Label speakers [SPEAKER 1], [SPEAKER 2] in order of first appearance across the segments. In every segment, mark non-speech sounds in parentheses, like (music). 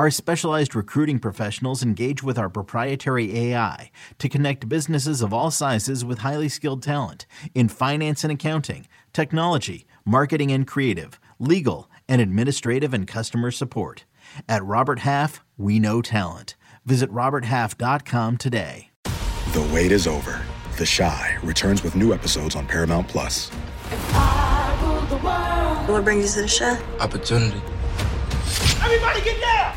[SPEAKER 1] Our specialized recruiting professionals engage with our proprietary AI to connect businesses of all sizes with highly skilled talent in finance and accounting, technology, marketing and creative, legal, and administrative and customer support. At Robert Half, we know talent. Visit RobertHalf.com today.
[SPEAKER 2] The wait is over. The Chi returns with new episodes on Paramount Plus.
[SPEAKER 3] What brings you to the Chi?
[SPEAKER 4] Opportunity.
[SPEAKER 5] Everybody get down!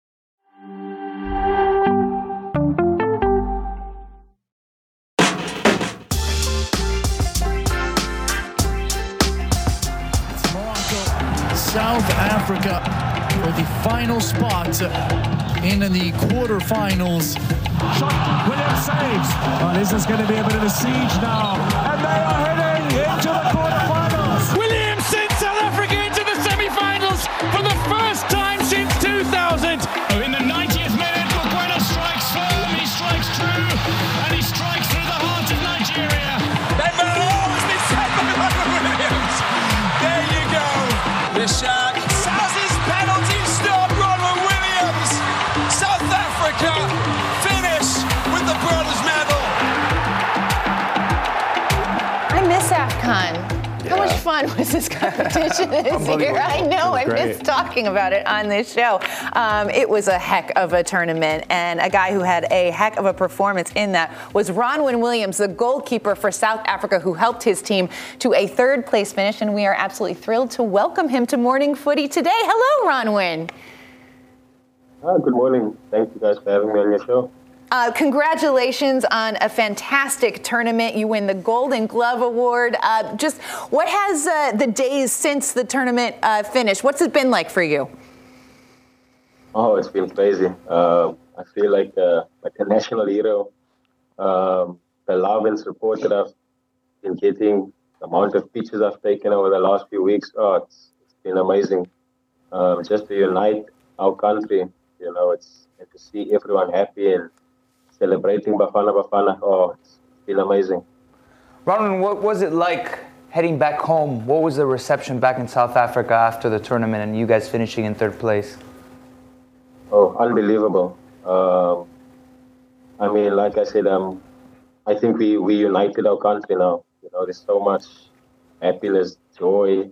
[SPEAKER 6] Final spot in the quarterfinals.
[SPEAKER 7] Shot, Williams saves. Oh, this is going to be a bit of a siege now. And they are heading
[SPEAKER 8] fun was this competition this year? I know, I missed talking about it on this show. Um, it was a heck of a tournament, and a guy who had a heck of a performance in that was Ronwen Williams, the goalkeeper for South Africa, who helped his team to a third place finish, and we are absolutely thrilled to welcome him to Morning Footy today. Hello, Ronwen.
[SPEAKER 9] Ah, good morning. Thank you guys for having me on your show.
[SPEAKER 8] Uh, congratulations on a fantastic tournament. You win the Golden Glove Award. Uh, just what has uh, the days since the tournament uh, finished? What's it been like for you?
[SPEAKER 9] Oh, it's been crazy. Uh, I feel like uh, like a national hero. Um, the love and support that I've been getting, the amount of pictures I've taken over the last few weeks, oh, it's, it's been amazing. Um, just to unite our country, you know, it's and to see everyone happy and celebrating Bafana Bafana. Oh, it's been amazing.
[SPEAKER 10] Ronwen, what was it like heading back home? What was the reception back in South Africa after the tournament and you guys finishing in third place?
[SPEAKER 9] Oh, unbelievable. Um, I mean, like I said, um, I think we, we united our country now. You know, there's so much happiness, joy,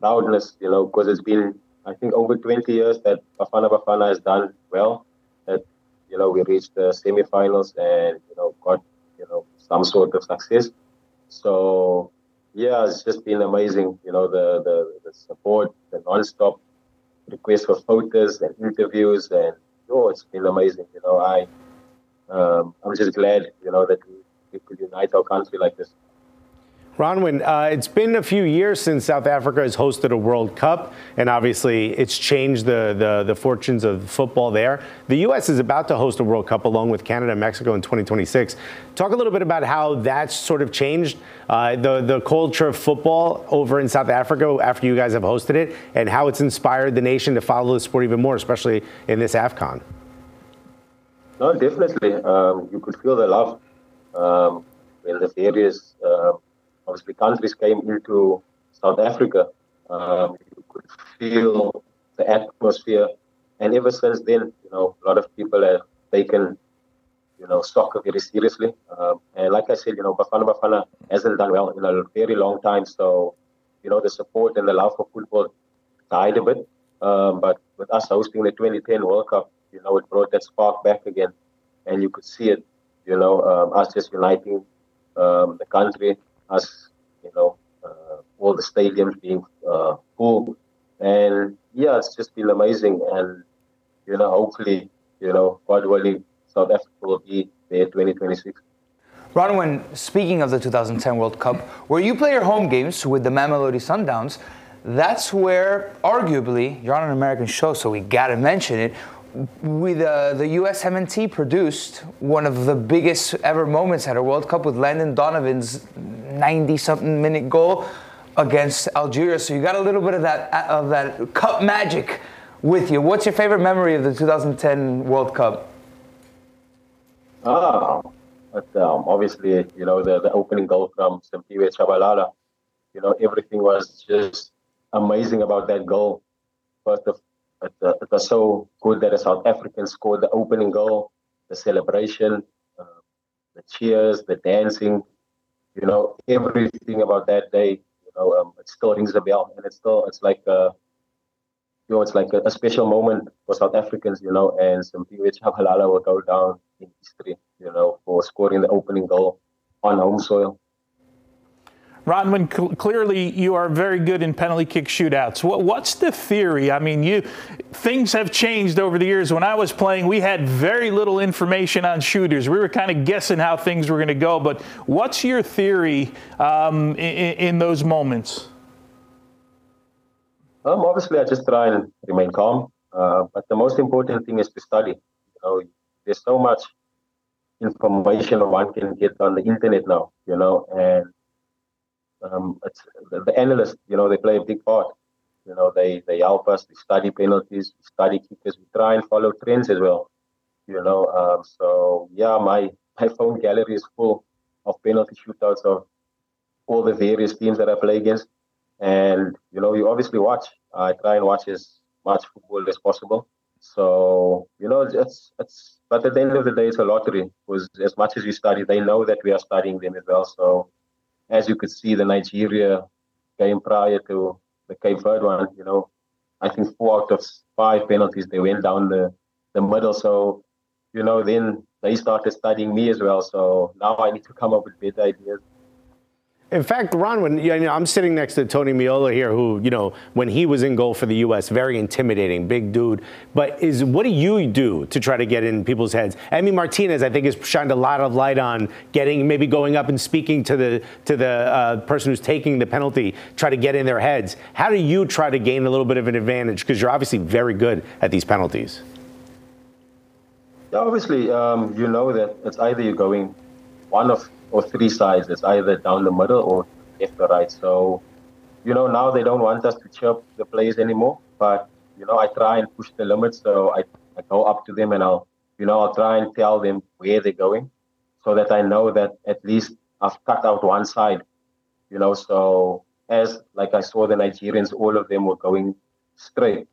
[SPEAKER 9] proudness, you know, because it's been, I think, over 20 years that Bafana Bafana has done well. That, you know, we reached the semifinals and, you know, got, you know, some sort of success. So, yeah, it's just been amazing, you know, the, the, the support, the non-stop requests for photos and interviews and oh it's been amazing you know i um, i'm just glad you know that we, we could unite our country like this
[SPEAKER 11] Ronwen, uh, it's been a few years since South Africa has hosted a World Cup, and obviously it's changed the, the, the, fortunes of football there. The U.S. is about to host a World Cup along with Canada and Mexico in 2026. Talk a little bit about how that's sort of changed uh, the, the culture of football over in South Africa after you guys have hosted it, and how it's inspired the nation to follow the sport even more, especially in this AFCON.
[SPEAKER 9] No, definitely. Um, you could feel the love um, in the various. Uh, obviously countries came into South Africa, um, you could feel the atmosphere. And ever since then, you know, a lot of people have taken, you know, soccer very seriously. Um, and like I said, you know, Bafana Bafana hasn't done well in a very long time. So, you know, the support and the love for football died a bit. Um, but with us hosting the 2010 World Cup, you know, it brought that spark back again. And you could see it, you know, um, us just uniting um, the country, us, you know, uh, all the stadiums being uh, full. And yeah, it's just been amazing. And, you know, hopefully, you know, God willing, South Africa will be there 2026.
[SPEAKER 10] Bronwyn, speaking of the 2010 World Cup, where you play your home games with the Mamelodi Sundowns, that's where, arguably, you're on an American show, so we gotta mention it. With uh, the US MNT produced one of the biggest ever moments at a World Cup with Landon Donovan's 90 something minute goal against Algeria. So you got a little bit of that of that cup magic with you. What's your favorite memory of the 2010 World Cup?
[SPEAKER 9] Ah, but um, obviously, you know, the, the opening goal from Simphiwe Tshabalala, you know, everything was just amazing about that goal. First of it, uh, it was so good that a South African scored the opening goal, the celebration, uh, the cheers, the dancing, you know, everything about that day, you know, um, it still rings a bell, and it's still, it's like, uh, you know, it's like a, a, special moment for South Africans, you know, and Simphiwe Tshabalala will go down in history, you know, for scoring the opening goal on home soil.
[SPEAKER 3] Ronwen, cl- clearly you are very good in penalty kick shootouts. What, what's the theory? I mean, you things have changed over the years. When I was playing, we had very little information on shooters. We were kind of guessing how things were going to go. But what's your theory um, in, in, those moments?
[SPEAKER 9] Um, obviously, I just try and remain calm. Uh, but the most important thing is to study. You know, there's so much information one can get on the internet now. You know, and um, the, the, analysts, you know, they play a big part. You know, they they help us. We study penalties, we study kickers. We try and follow trends as well. You know, um, so yeah, my (laughs) my phone gallery is full of penalty shootouts of all the various teams that I play against. And you know, you obviously watch. I try and watch as much football as possible. So you know, it's it's. But at the end of the day, it's a lottery. Because as much as we study, they know that we are studying them as well. So as you could see, the Nigeria game prior to the Cape Verde one, you know, I think four out of five penalties they went down the, the middle. So, you know, then they started studying me as well. So now I need to come up with better ideas
[SPEAKER 11] in fact, Ron, when you know, I'm sitting next to Tony Meola here, who you know, when he was in goal for the U.S., very intimidating, big dude. But is what do you do to try to get in people's heads? Emi Martinez, I think, has shined a lot of light on getting maybe going up and speaking to the to the uh, person who's taking the penalty, try to get in their heads. How do you try to gain a little bit of an advantage? Because you're obviously very good at these penalties.
[SPEAKER 9] Obviously, um, you know that it's either you're going one of or three sides. It's either down the middle or left or right. So, you know, now they don't want us to chirp the players anymore. But, you know, I try and push the limits. So I, I go up to them and I'll, you know, I'll try and tell them where they're going so that I know that at least I've cut out one side, you know. So as like I saw the Nigerians, all of them were going straight.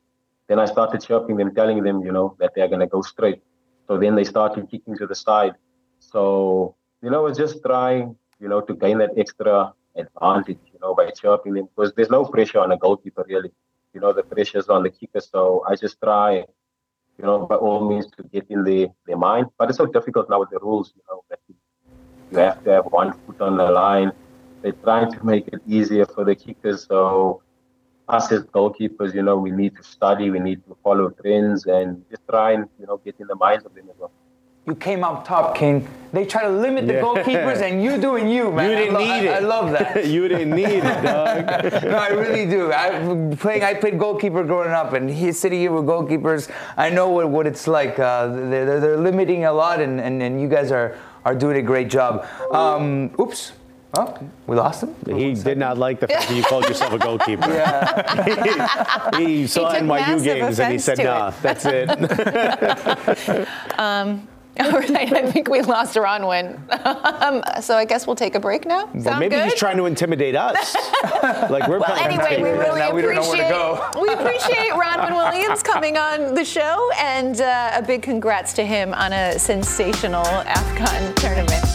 [SPEAKER 9] Then I started chirping them, telling them, you know, that they're going to go straight. So then they started kicking to the side. So you know, it's just trying, you know, to gain that extra advantage, you know, by chirping them because there's no pressure on a goalkeeper really. You know, the pressure's on the kicker. So I just try, you know, by all means to get in the their mind. But it's so difficult now with the rules, you know, that you have to have one foot on the line. They're trying to make it easier for the kickers. So us as goalkeepers, you know, we need to study, we need to follow trends and just try and, you know, get in the minds of them as well
[SPEAKER 10] you came out top, King. They try to limit the yeah. goalkeepers, and you doing you, man.
[SPEAKER 11] You didn't
[SPEAKER 10] I
[SPEAKER 11] lo- need
[SPEAKER 10] I,
[SPEAKER 11] it.
[SPEAKER 10] I love that. (laughs)
[SPEAKER 11] you didn't need it, dog. (laughs)
[SPEAKER 10] no, I really do. I playing. I played goalkeeper growing up, and he's sitting here with goalkeepers. I know what, what it's like. Uh, they're, they're limiting a lot, and, and, and you guys are are doing a great job. Um, oops. Oh, we lost him.
[SPEAKER 11] He did not like the fact that you called yourself a goalkeeper. (laughs)
[SPEAKER 8] Yeah.
[SPEAKER 11] he, he saw
[SPEAKER 8] he
[SPEAKER 11] NYU games and he said, "Nah,
[SPEAKER 8] it.
[SPEAKER 11] that's it."
[SPEAKER 8] um, (laughs) All right, I think we lost Ronwen. Um, so I guess we'll take a break now.
[SPEAKER 11] Well,
[SPEAKER 8] Sound
[SPEAKER 11] maybe
[SPEAKER 8] good?
[SPEAKER 11] he's trying to intimidate us. (laughs) like we're
[SPEAKER 8] well, anyway, we really
[SPEAKER 10] now we
[SPEAKER 8] appreciate
[SPEAKER 10] we, (laughs)
[SPEAKER 8] we appreciate Ronwen Williams coming on the show, and uh, a big congrats to him on a sensational AFCON tournament.